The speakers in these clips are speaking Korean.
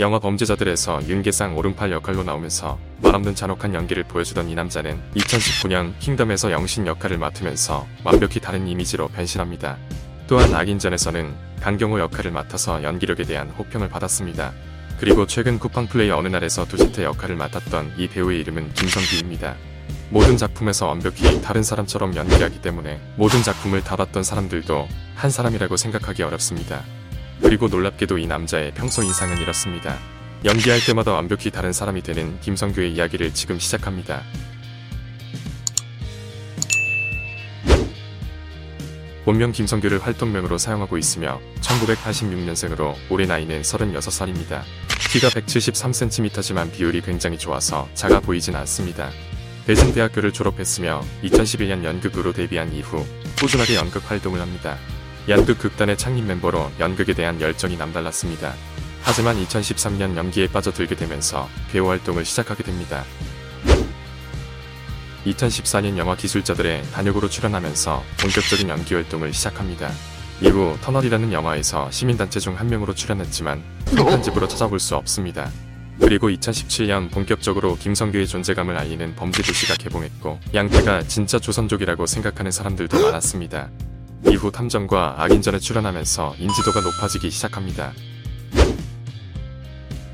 영화 범죄자들에서 윤계상 오른팔 역할로 나오면서 말없는 잔혹한 연기를 보여주던 이 남자는 2019년 킹덤에서 영신 역할을 맡으면서 완벽히 다른 이미지로 변신합니다. 또한 악인전에서는 강경호 역할을 맡아서 연기력에 대한 호평을 받았습니다. 그리고 최근 쿠팡 플레이 어느 날에서 도시태 역할을 맡았던 이 배우의 이름은 김성기입니다. 모든 작품에서 완벽히 다른 사람처럼 연기하기 때문에 모든 작품을 다 봤던 사람들도 한 사람이라고 생각하기 어렵습니다. 그리고 놀랍게도 이 남자의 평소 인상은 이렇습니다. 연기할 때마다 완벽히 다른 사람이 되는 김성규의 이야기를 지금 시작합니다. 본명 김성규를 활동명으로 사용하고 있으며 1986년생으로 올해 나이는 36살입니다. 키가 173cm지만 비율이 굉장히 좋아서 작아 보이진 않습니다. 대진대학교를 졸업했으며 2011년 연극으로 데뷔한 이후 꾸준하게 연극 활동을 합니다. 연극 극단의 창립 멤버로 연극에 대한 열정이 남달랐습니다. 하지만 2013년 연기에 빠져들게 되면서 배우 활동을 시작하게 됩니다. 2014년 영화 기술자들의 단역으로 출연하면서 본격적인 연기 활동을 시작합니다. 이후 터널이라는 영화에서 시민단체 중 한 명으로 출연했지만 한 편집으로 찾아볼 수 없습니다. 그리고 2017년 본격적으로 김성규의 존재감을 알리는 범죄도시가 개봉했고 양태가 진짜 조선족이라고 생각하는 사람들도 많았습니다. 이후 탐정과 악인전에 출연하면서 인지도가 높아지기 시작합니다.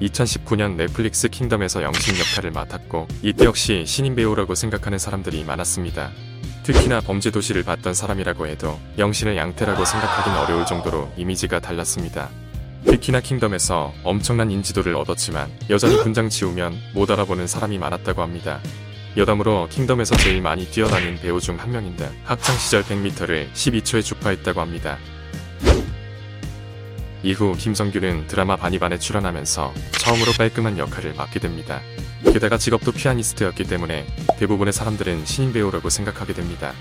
2019년 넷플릭스 킹덤에서 영신 역할을 맡았고 이때 역시 신인 배우라고 생각하는 사람들이 많았습니다. 특히나 범죄 도시를 봤던 사람이라고 해도 영신을 양태라고 생각하긴 어려울 정도로 이미지가 달랐습니다. 특히나 킹덤에서 엄청난 인지도를 얻었지만 여전히 군장 지우면 못 알아보는 사람이 많았다고 합니다. 여담으로 킹덤에서 제일 많이 뛰어다닌 배우 중 한 명인데 학창시절 100m를 12초에 주파했다고 합니다. 이후 김성규는 드라마 바니반에 출연하면서 처음으로 깔끔한 역할을 맡게 됩니다. 게다가 직업도 피아니스트였기 때문에 대부분의 사람들은 신인 배우라고 생각하게 됩니다.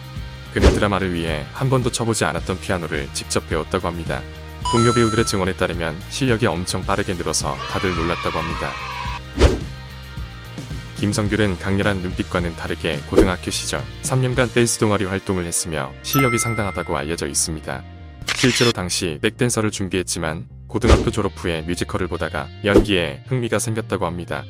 그는 드라마를 위해 한 번도 쳐보지 않았던 피아노를 직접 배웠다고 합니다. 동료 배우들의 증언에 따르면 실력이 엄청 빠르게 늘어서 다들 놀랐다고 합니다. 김성규는 강렬한 눈빛과는 다르게 고등학교 시절 3년간 댄스 동아리 활동을 했으며 실력이 상당하다고 알려져 있습니다. 실제로 당시 백댄서를 준비했지만 고등학교 졸업 후에 뮤지컬을 보다가 연기에 흥미가 생겼다고 합니다.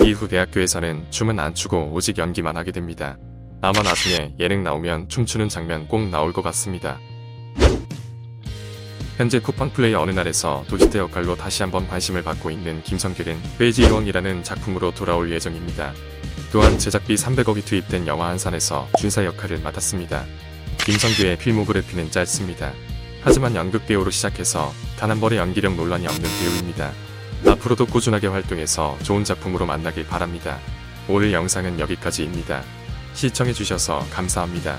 이후 대학교에서는 춤은 안 추고 오직 연기만 하게 됩니다. 아마 나중에 예능 나오면 춤추는 장면 꼭 나올 것 같습니다. 현재 쿠팡 플레이 어느 날에서 도지태 역할로 다시 한번 관심을 받고 있는 김성규는 돼지의 왕이라는 작품으로 돌아올 예정입니다. 또한 제작비 300억이 투입된 영화 한산에서 준사 역할을 맡았습니다. 김성규의 필모그래피는 짧습니다. 하지만 연극 배우로 시작해서 단 한 번의 연기력 논란이 없는 배우입니다. 앞으로도 꾸준하게 활동해서 좋은 작품으로 만나길 바랍니다. 오늘 영상은 여기까지입니다. 시청해주셔서 감사합니다.